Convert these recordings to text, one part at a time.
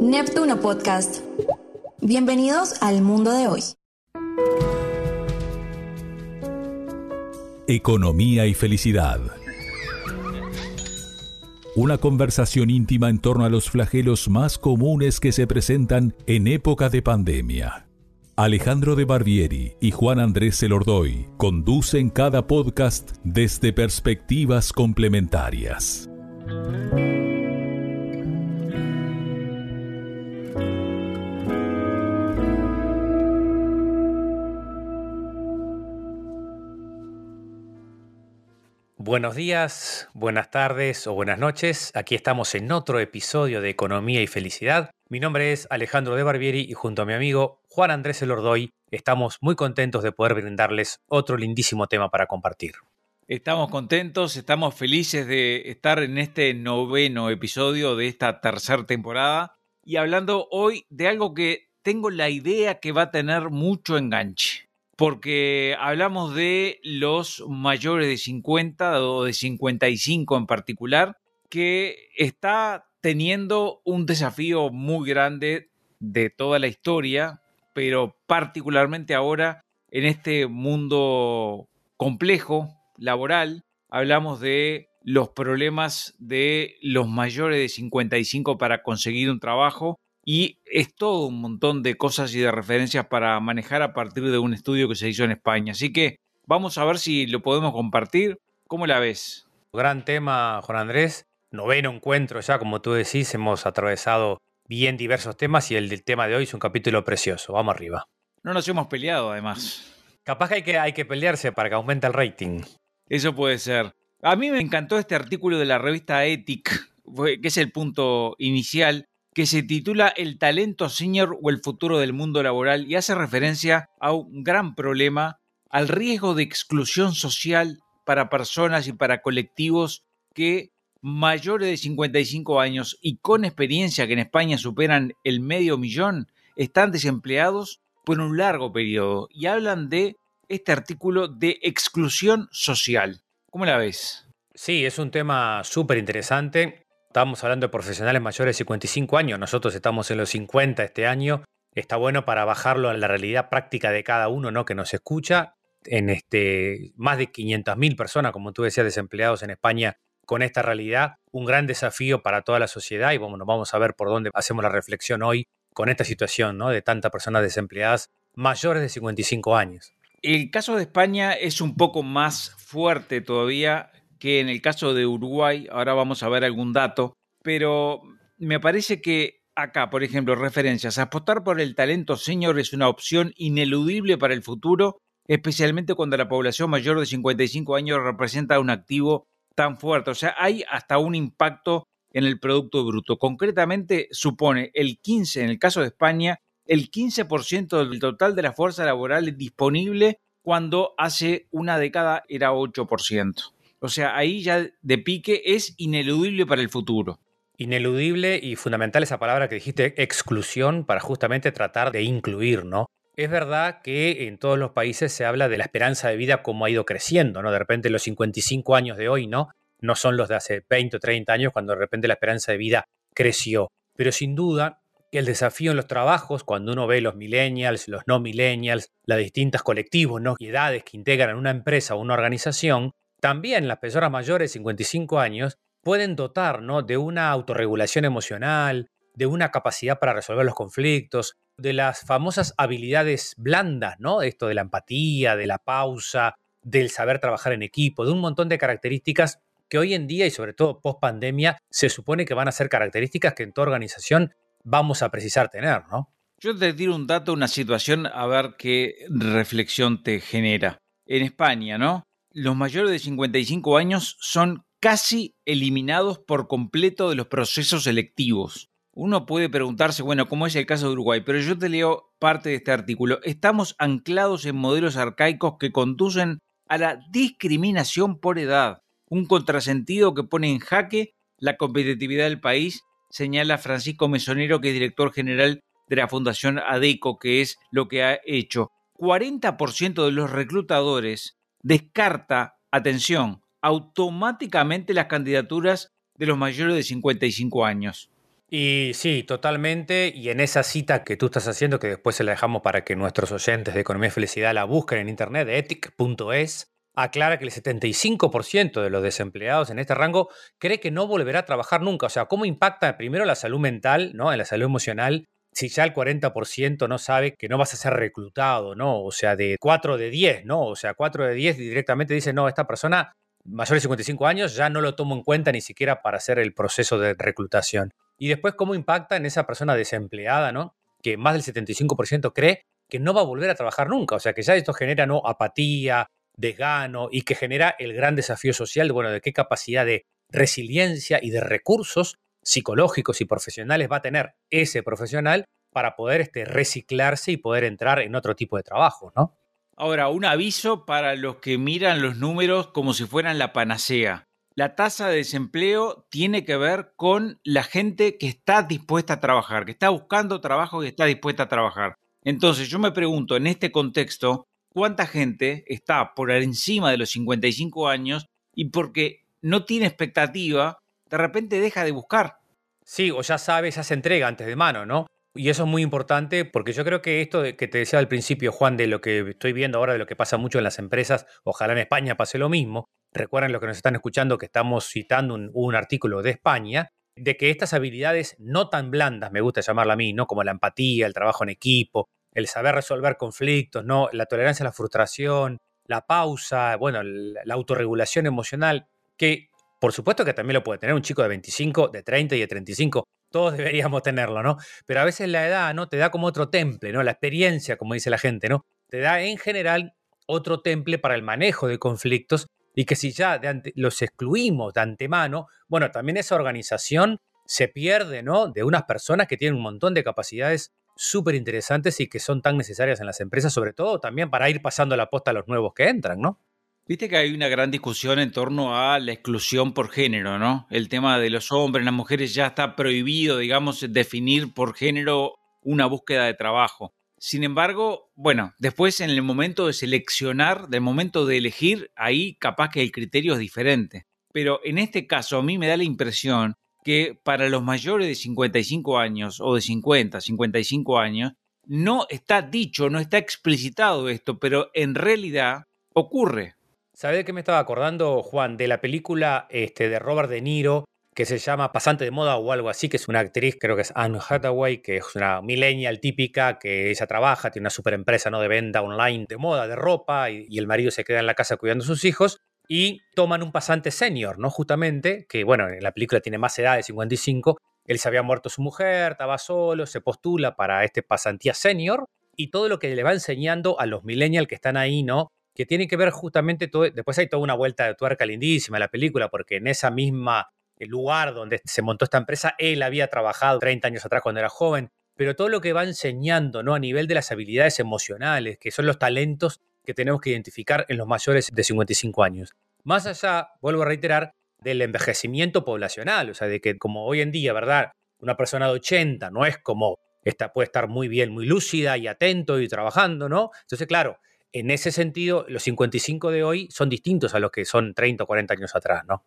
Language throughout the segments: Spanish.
Neptuno Podcast. Bienvenidos al mundo de hoy. Economía y felicidad. Una conversación íntima en torno a los flagelos más comunes que se presentan en época de pandemia. Alejandro de Barbieri y Juan Andrés Celordoy conducen cada podcast desde perspectivas complementarias. Buenos días, buenas tardes o buenas noches. Aquí estamos en otro episodio de Economía y Felicidad. Mi nombre es Alejandro de Barbieri y junto a mi amigo Juan Andrés Elordoy estamos muy contentos de poder brindarles otro lindísimo tema para compartir. Estamos contentos, estamos felices de estar en este noveno episodio de esta tercera temporada y hablando hoy de algo que tengo la idea que va a tener mucho enganche porque hablamos de los mayores de 50 o de 55 en particular, que está teniendo un desafío muy grande de toda la historia, pero particularmente ahora en este mundo complejo, laboral, hablamos de los problemas de los mayores de 55 para conseguir un trabajo y es todo un montón de cosas y de referencias para manejar a partir de un estudio que se hizo en España. Así que vamos a ver si lo podemos compartir. ¿Cómo la ves? Gran tema, Juan Andrés. Noveno encuentro ya, como tú decís, hemos atravesado bien diversos temas y el del tema de hoy es un capítulo precioso. Vamos arriba. No nos hemos peleado, además. Capaz que hay que, hay que pelearse para que aumente el rating. Eso puede ser. A mí me encantó este artículo de la revista Ethic, que es el punto inicial, que se titula El talento senior o el futuro del mundo laboral y hace referencia a un gran problema, al riesgo de exclusión social para personas y para colectivos que mayores de 55 años y con experiencia que en España superan el medio millón están desempleados por un largo periodo y hablan de este artículo de exclusión social. ¿Cómo la ves? Sí, es un tema súper interesante Estamos hablando de profesionales mayores de 55 años, nosotros estamos en los 50 este año. Está bueno para bajarlo a la realidad práctica de cada uno ¿no? que nos escucha. En este, más de 500.000 personas, como tú decías, desempleados en España con esta realidad. Un gran desafío para toda la sociedad y vamos a ver por dónde hacemos la reflexión hoy con esta situación ¿no? de tantas personas desempleadas mayores de 55 años. El caso de España es un poco más fuerte todavía que en el caso de Uruguay, ahora vamos a ver algún dato, pero me parece que acá, por ejemplo, referencias, apostar por el talento senior es una opción ineludible para el futuro, especialmente cuando la población mayor de 55 años representa un activo tan fuerte. O sea, hay hasta un impacto en el Producto Bruto. Concretamente, supone el 15, en el caso de España, el 15% del total de la fuerza laboral disponible cuando hace una década era 8%. O sea, ahí ya de pique es ineludible para el futuro. Ineludible y fundamental esa palabra que dijiste, exclusión, para justamente tratar de incluir, ¿no? Es verdad que en todos los países se habla de la esperanza de vida como ha ido creciendo, ¿no? De repente los 55 años de hoy, ¿no? No son los de hace 20 o 30 años cuando de repente la esperanza de vida creció. Pero sin duda que el desafío en los trabajos, cuando uno ve los millennials, los no millennials, las distintas colectivos ¿no? y edades que integran una empresa o una organización, también las personas mayores, 55 años, pueden dotar ¿no? de una autorregulación emocional, de una capacidad para resolver los conflictos, de las famosas habilidades blandas, ¿no? Esto de la empatía, de la pausa, del saber trabajar en equipo, de un montón de características que hoy en día y sobre todo post pandemia se supone que van a ser características que en toda organización vamos a precisar tener, ¿no? Yo te tiro un dato, una situación, a ver qué reflexión te genera. En España, ¿no? Los mayores de 55 años son casi eliminados por completo de los procesos selectivos. Uno puede preguntarse, bueno, ¿cómo es el caso de Uruguay? Pero yo te leo parte de este artículo. Estamos anclados en modelos arcaicos que conducen a la discriminación por edad, un contrasentido que pone en jaque la competitividad del país, señala Francisco Mesonero, que es director general de la Fundación ADECO, que es lo que ha hecho. 40% de los reclutadores descarta, atención, automáticamente las candidaturas de los mayores de 55 años. Y sí, totalmente. Y en esa cita que tú estás haciendo, que después se la dejamos para que nuestros oyentes de Economía y Felicidad la busquen en internet, ethic.es, aclara que el 75% de los desempleados en este rango cree que no volverá a trabajar nunca. O sea, ¿cómo impacta primero la salud mental, ¿no? en la salud emocional? Si ya el 40% no sabe que no vas a ser reclutado, ¿no? O sea, de 4 de 10, ¿no? O sea, 4 de 10 directamente dice, no, esta persona mayor de 55 años ya no lo tomo en cuenta ni siquiera para hacer el proceso de reclutación. Y después, ¿cómo impacta en esa persona desempleada, ¿no? Que más del 75% cree que no va a volver a trabajar nunca. O sea, que ya esto genera, ¿no? Apatía, desgano y que genera el gran desafío social, bueno, de qué capacidad de resiliencia y de recursos psicológicos y profesionales va a tener ese profesional para poder este, reciclarse y poder entrar en otro tipo de trabajo, ¿no? Ahora, un aviso para los que miran los números como si fueran la panacea. La tasa de desempleo tiene que ver con la gente que está dispuesta a trabajar, que está buscando trabajo y está dispuesta a trabajar. Entonces, yo me pregunto, en este contexto, ¿cuánta gente está por encima de los 55 años y porque no tiene expectativa, de repente deja de buscar? Sí, o ya sabe, ya se entrega antes de mano, ¿no? Y eso es muy importante porque yo creo que esto que te decía al principio, Juan, de lo que estoy viendo ahora, de lo que pasa mucho en las empresas, ojalá en España pase lo mismo. Recuerden lo que nos están escuchando que estamos citando un, artículo de España, de que estas habilidades no tan blandas, me gusta llamarla a mí, ¿no? Como la empatía, el trabajo en equipo, el saber resolver conflictos, ¿no? La tolerancia a la frustración, la pausa, bueno, la autorregulación emocional, que por supuesto que también lo puede tener un chico de 25, de 30 y de 35, todos deberíamos tenerlo, ¿no? Pero a veces la edad, ¿no? Te da como otro temple, ¿no? La experiencia, como dice la gente, ¿no? Te da en general otro temple para el manejo de conflictos y que si ya los excluimos de antemano, bueno, también esa organización se pierde, ¿no? De unas personas que tienen un montón de capacidades súper interesantes y que son tan necesarias en las empresas, sobre todo también para ir pasando la posta a los nuevos que entran, ¿no? Viste que hay una gran discusión en torno a la exclusión por género, ¿no? El tema de los hombres, las mujeres ya está prohibido, digamos, definir por género una búsqueda de trabajo. Sin embargo, bueno, después en el momento de seleccionar, del momento de elegir, ahí capaz que el criterio es diferente. Pero en este caso a mí me da la impresión que para los mayores de 55 años o de 50, 55 años, no está dicho, no está explicitado esto, pero en realidad ocurre. ¿Sabes de qué me estaba acordando, Juan? De la película este, de Robert De Niro que se llama Pasante de Moda o algo así, que es una actriz, creo que es Anne Hathaway, que es una millennial típica, que ella trabaja, tiene una super empresa ¿no? de venta online de moda, de ropa, y, y el marido se queda en la casa cuidando a sus hijos, y toman un pasante senior, ¿no? Justamente, que bueno, en la película tiene más edad de 55, él se había muerto su mujer, estaba solo, se postula para este pasantía senior, y todo lo que le va enseñando a los millennials que están ahí, ¿no? Que tiene que ver justamente todo, después hay toda una vuelta de tuerca lindísima en la película, porque en esa misma eh, lugar donde se montó esta empresa, él había trabajado 30 años atrás cuando era joven, pero todo lo que va enseñando, ¿no? A nivel de las habilidades emocionales, que son los talentos que tenemos que identificar en los mayores de 55 años. Más allá, vuelvo a reiterar, del envejecimiento poblacional, o sea, de que como hoy en día, ¿verdad? Una persona de 80 no es como esta puede estar muy bien, muy lúcida y atento y trabajando, ¿no? Entonces, claro, en ese sentido, los 55 de hoy son distintos a los que son 30 o 40 años atrás, ¿no?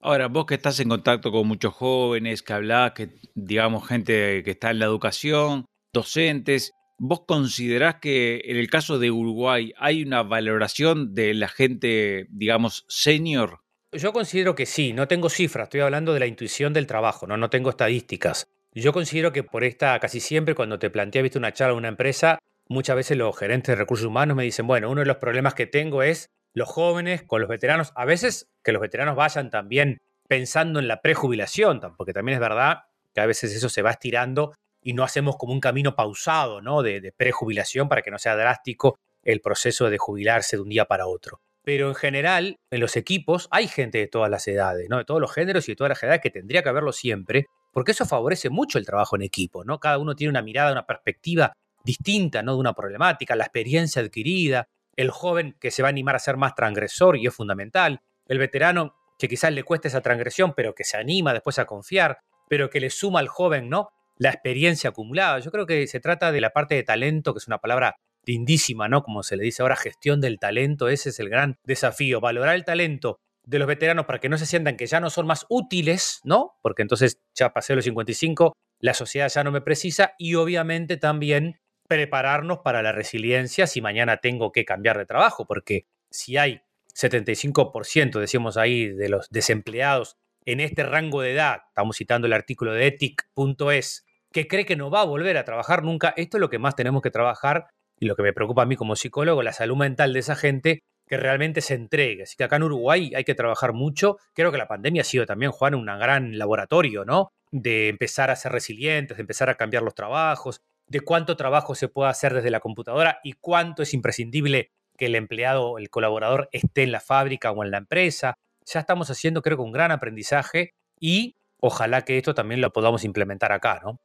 Ahora, vos que estás en contacto con muchos jóvenes, que hablás, que digamos gente que está en la educación, docentes, ¿vos considerás que en el caso de Uruguay hay una valoración de la gente, digamos, senior? Yo considero que sí, no tengo cifras, estoy hablando de la intuición del trabajo, no, no tengo estadísticas. Yo considero que por esta, casi siempre cuando te plantea, viste una charla en una empresa, muchas veces los gerentes de recursos humanos me dicen, bueno, uno de los problemas que tengo es los jóvenes con los veteranos, a veces que los veteranos vayan también pensando en la prejubilación, porque también es verdad que a veces eso se va estirando y no hacemos como un camino pausado, ¿no? De, de prejubilación para que no sea drástico el proceso de jubilarse de un día para otro. Pero en general, en los equipos hay gente de todas las edades, ¿no? De todos los géneros y de todas las edades que tendría que haberlo siempre, porque eso favorece mucho el trabajo en equipo, ¿no? Cada uno tiene una mirada, una perspectiva distinta ¿no? de una problemática, la experiencia adquirida, el joven que se va a animar a ser más transgresor y es fundamental, el veterano que quizás le cueste esa transgresión, pero que se anima después a confiar, pero que le suma al joven, ¿no? La experiencia acumulada. Yo creo que se trata de la parte de talento, que es una palabra lindísima, ¿no? Como se le dice ahora, gestión del talento, ese es el gran desafío, valorar el talento de los veteranos para que no se sientan que ya no son más útiles, ¿no? Porque entonces ya pasé los 55, la sociedad ya no me precisa y obviamente también prepararnos para la resiliencia si mañana tengo que cambiar de trabajo, porque si hay 75%, decimos ahí, de los desempleados en este rango de edad, estamos citando el artículo de ethic.es, que cree que no va a volver a trabajar nunca, esto es lo que más tenemos que trabajar y lo que me preocupa a mí como psicólogo, la salud mental de esa gente que realmente se entregue. Así que acá en Uruguay hay que trabajar mucho. Creo que la pandemia ha sido también, Juan, un gran laboratorio, ¿no? De empezar a ser resilientes, de empezar a cambiar los trabajos, de cuánto trabajo se puede hacer desde la computadora y cuánto es imprescindible que el empleado, el colaborador esté en la fábrica o en la empresa. Ya estamos haciendo, creo que, un gran aprendizaje y ojalá que esto también lo podamos implementar acá, ¿no?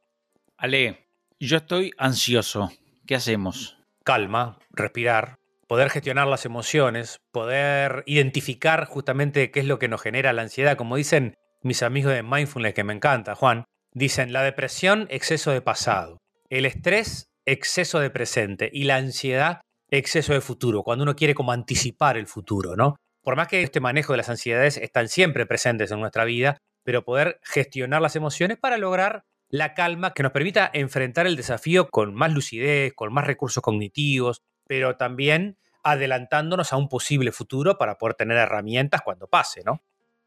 Ale, yo estoy ansioso. ¿Qué hacemos? Calma, respirar, poder gestionar las emociones, poder identificar justamente qué es lo que nos genera la ansiedad, como dicen mis amigos de mindfulness que me encanta, Juan, dicen la depresión, exceso de pasado, el estrés, exceso de presente y la ansiedad, exceso de futuro, cuando uno quiere como anticipar el futuro, ¿no? Por más que este manejo de las ansiedades están siempre presentes en nuestra vida, pero poder gestionar las emociones para lograr la calma que nos permita enfrentar el desafío con más lucidez, con más recursos cognitivos, pero también adelantándonos a un posible futuro para poder tener herramientas cuando pase, ¿no?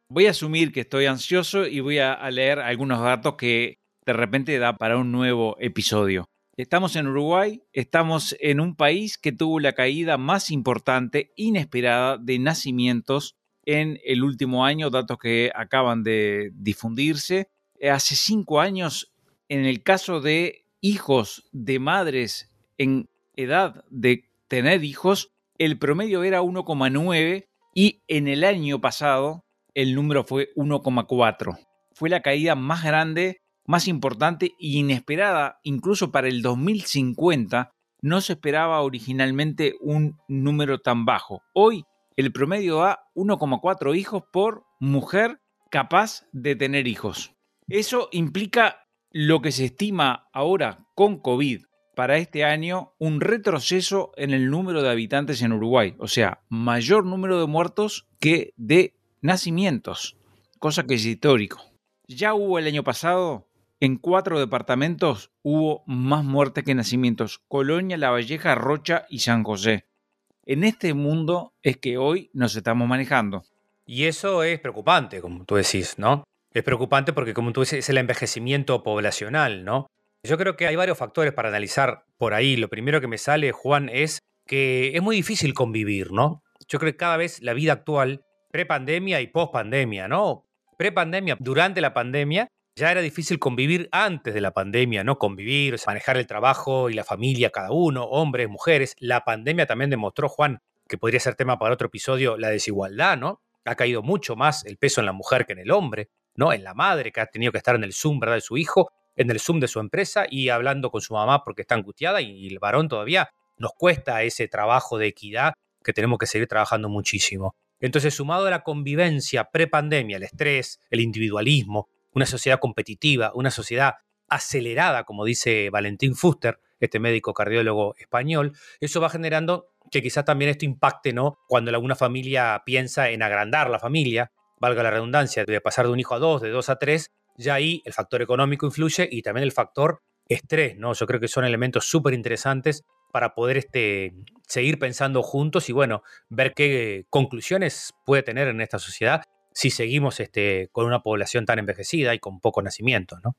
Voy a asumir que estoy ansioso y voy a leer algunos datos que de repente da para un nuevo episodio. Estamos en Uruguay, estamos en un país que tuvo la caída más importante, inesperada, de nacimientos en el último año, datos que acaban de difundirse. Hace cinco años, en el caso de hijos de madres en edad de tener hijos, el promedio era 1,9 y en el año pasado el número fue 1,4. Fue la caída más grande, más importante e inesperada, incluso para el 2050 no se esperaba originalmente un número tan bajo. Hoy el promedio da 1,4 hijos por mujer capaz de tener hijos. Eso implica lo que se estima ahora con COVID para este año un retroceso en el número de habitantes en Uruguay, o sea, mayor número de muertos que de nacimientos, cosa que es histórico. Ya hubo el año pasado, en cuatro departamentos hubo más muertes que nacimientos, Colonia, La Valleja, Rocha y San José. En este mundo es que hoy nos estamos manejando. Y eso es preocupante, como tú decís, ¿no? Es preocupante porque, como tú dices, es el envejecimiento poblacional, ¿no? Yo creo que hay varios factores para analizar por ahí. Lo primero que me sale, Juan, es que es muy difícil convivir, ¿no? Yo creo que cada vez la vida actual, prepandemia y pospandemia, ¿no? Prepandemia, durante la pandemia, ya era difícil convivir antes de la pandemia, ¿no? Convivir, manejar el trabajo y la familia cada uno, hombres, mujeres. La pandemia también demostró, Juan, que podría ser tema para otro episodio, la desigualdad, ¿no? Ha caído mucho más el peso en la mujer que en el hombre, ¿no? En la madre que ha tenido que estar en el Zoom, ¿verdad? De su hijo, en el Zoom de su empresa y hablando con su mamá porque está angustiada y el varón todavía nos cuesta ese trabajo de equidad que tenemos que seguir trabajando muchísimo. Entonces, sumado a la convivencia prepandemia, el estrés, el individualismo, una sociedad competitiva, una sociedad acelerada, como dice Valentín Fuster, este médico cardiólogo español, eso va generando que quizás también esto impacte, ¿no? Cuando alguna familia piensa en agrandar la familia, valga la redundancia, de pasar de un hijo a dos, de dos a tres, ya ahí el factor económico influye y también el factor estrés, ¿no? Yo creo que son elementos súper interesantes para poder este, seguir pensando juntos y bueno, ver qué conclusiones puede tener en esta sociedad si seguimos este, con una población tan envejecida y con poco nacimiento, ¿no?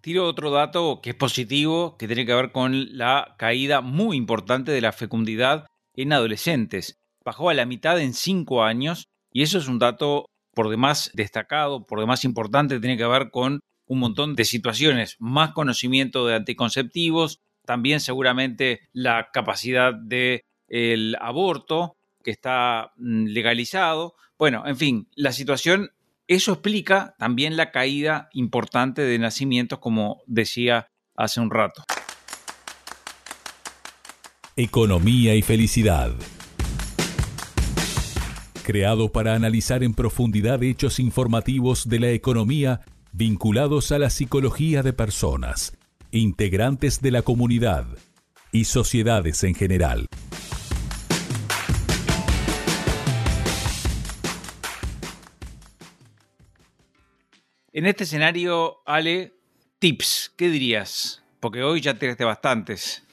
Tiro otro dato que es positivo, que tiene que ver con la caída muy importante de la fecundidad en adolescentes. Bajó a la mitad en cinco años y eso es un dato por demás destacado, por demás importante, tiene que ver con un montón de situaciones, más conocimiento de anticonceptivos, también seguramente la capacidad del el aborto que está mm, legalizado. Bueno, en fin, la situación, eso explica también la caída importante de nacimientos, como decía hace un rato. Economía y felicidad creado para analizar en profundidad hechos informativos de la economía vinculados a la psicología de personas, integrantes de la comunidad y sociedades en general. En este escenario, Ale, tips, ¿qué dirías? Porque hoy ya tiraste bastantes.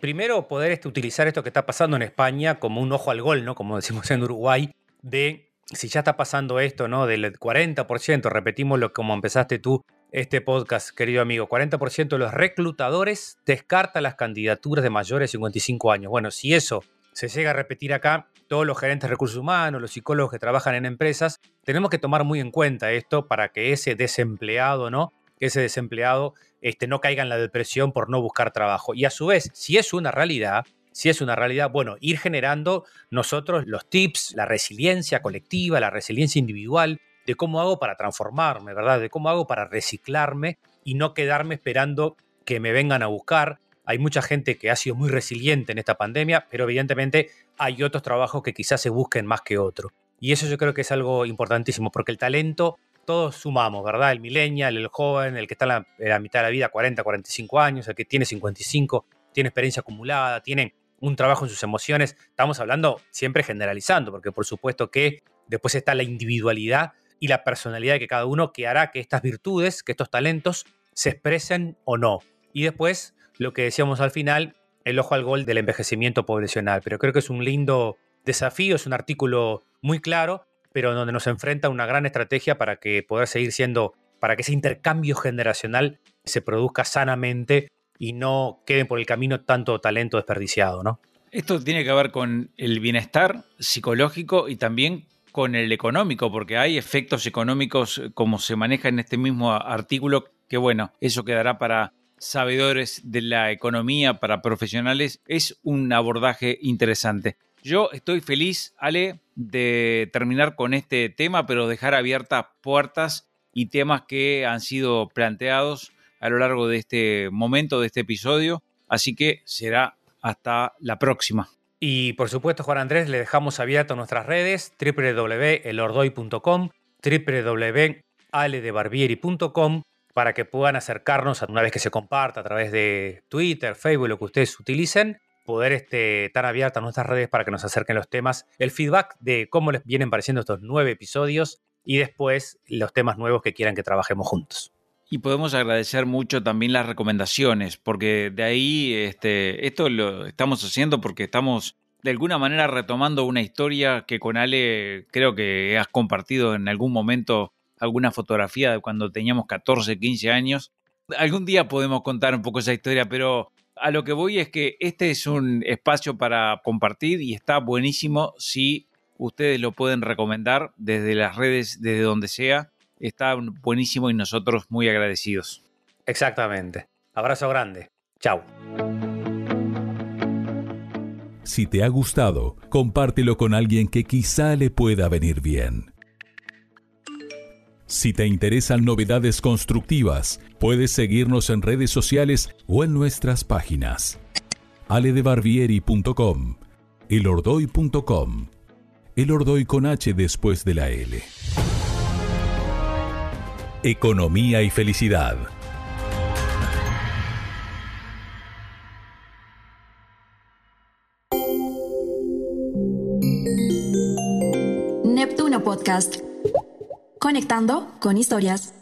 Primero, poder este, utilizar esto que está pasando en España como un ojo al gol, ¿no? Como decimos en Uruguay, de si ya está pasando esto, ¿no? Del 40%, repetimos lo como empezaste tú este podcast, querido amigo, 40% de los reclutadores descarta las candidaturas de mayores de 55 años. Bueno, si eso se llega a repetir acá, todos los gerentes de recursos humanos, los psicólogos que trabajan en empresas, tenemos que tomar muy en cuenta esto para que ese desempleado, ¿no? Ese desempleado este, no caiga en la depresión por no buscar trabajo. Y a su vez, si es una realidad, si es una realidad, bueno, ir generando nosotros los tips, la resiliencia colectiva, la resiliencia individual, de cómo hago para transformarme, ¿verdad? De cómo hago para reciclarme y no quedarme esperando que me vengan a buscar. Hay mucha gente que ha sido muy resiliente en esta pandemia, pero evidentemente hay otros trabajos que quizás se busquen más que otros. Y eso yo creo que es algo importantísimo, porque el talento todos sumamos, ¿verdad? El millennial, el joven, el que está en la, mitad de la vida, 40, 45 años, el que tiene 55, tiene experiencia acumulada, tiene un trabajo en sus emociones. Estamos hablando siempre generalizando, porque por supuesto que después está la individualidad y la personalidad de que cada uno que hará que estas virtudes, que estos talentos se expresen o no. Y después, lo que decíamos al final, el ojo al gol del envejecimiento poblacional. Pero creo que es un lindo desafío, es un artículo muy claro, pero donde nos enfrenta una gran estrategia para que poder seguir siendo, para que ese intercambio generacional se produzca sanamente y no quede por el camino tanto talento desperdiciado, ¿no? Esto tiene que ver con el bienestar psicológico y también con el económico, porque hay efectos económicos eh, como se maneja en este mismo artículo, que bueno, eso quedará para sabedores de la economía, para profesionales. Es un abordaje interesante. Yo estoy feliz, Ale, de terminar con este tema, pero dejar abiertas puertas y temas que han sido planteados a lo largo de este momento, de este episodio. Así que será hasta la próxima. Y por supuesto, Juan Andrés, le dejamos abierto nuestras redes www.elordoy.com, www.aledebarbieri.com para que puedan acercarnos una vez que se comparta a través de Twitter, Facebook, lo que ustedes utilicen, poder este, estar abiertas nuestras redes para que nos acerquen los temas, el feedback de cómo les vienen pareciendo estos nueve episodios y después los temas nuevos que quieran que trabajemos juntos. Y podemos agradecer mucho también las recomendaciones, porque de ahí este, esto lo estamos haciendo porque estamos de alguna manera retomando una historia que con Ale creo que has compartido en algún momento alguna fotografía de cuando teníamos 14, 15 años. Algún día podemos contar un poco esa historia, pero a lo que voy es que este es un espacio para compartir y está buenísimo si ustedes lo pueden recomendar desde las redes, desde donde sea está buenísimo y nosotros muy agradecidos. Exactamente. Abrazo grande. Chao. Si te ha gustado, compártelo con alguien que quizá le pueda venir bien. Si te interesan novedades constructivas, puedes seguirnos en redes sociales o en nuestras páginas. aledebarbieri.com, elordoy.com, el Ordoy con H después de la L. Economía y felicidad. Conectando con historias.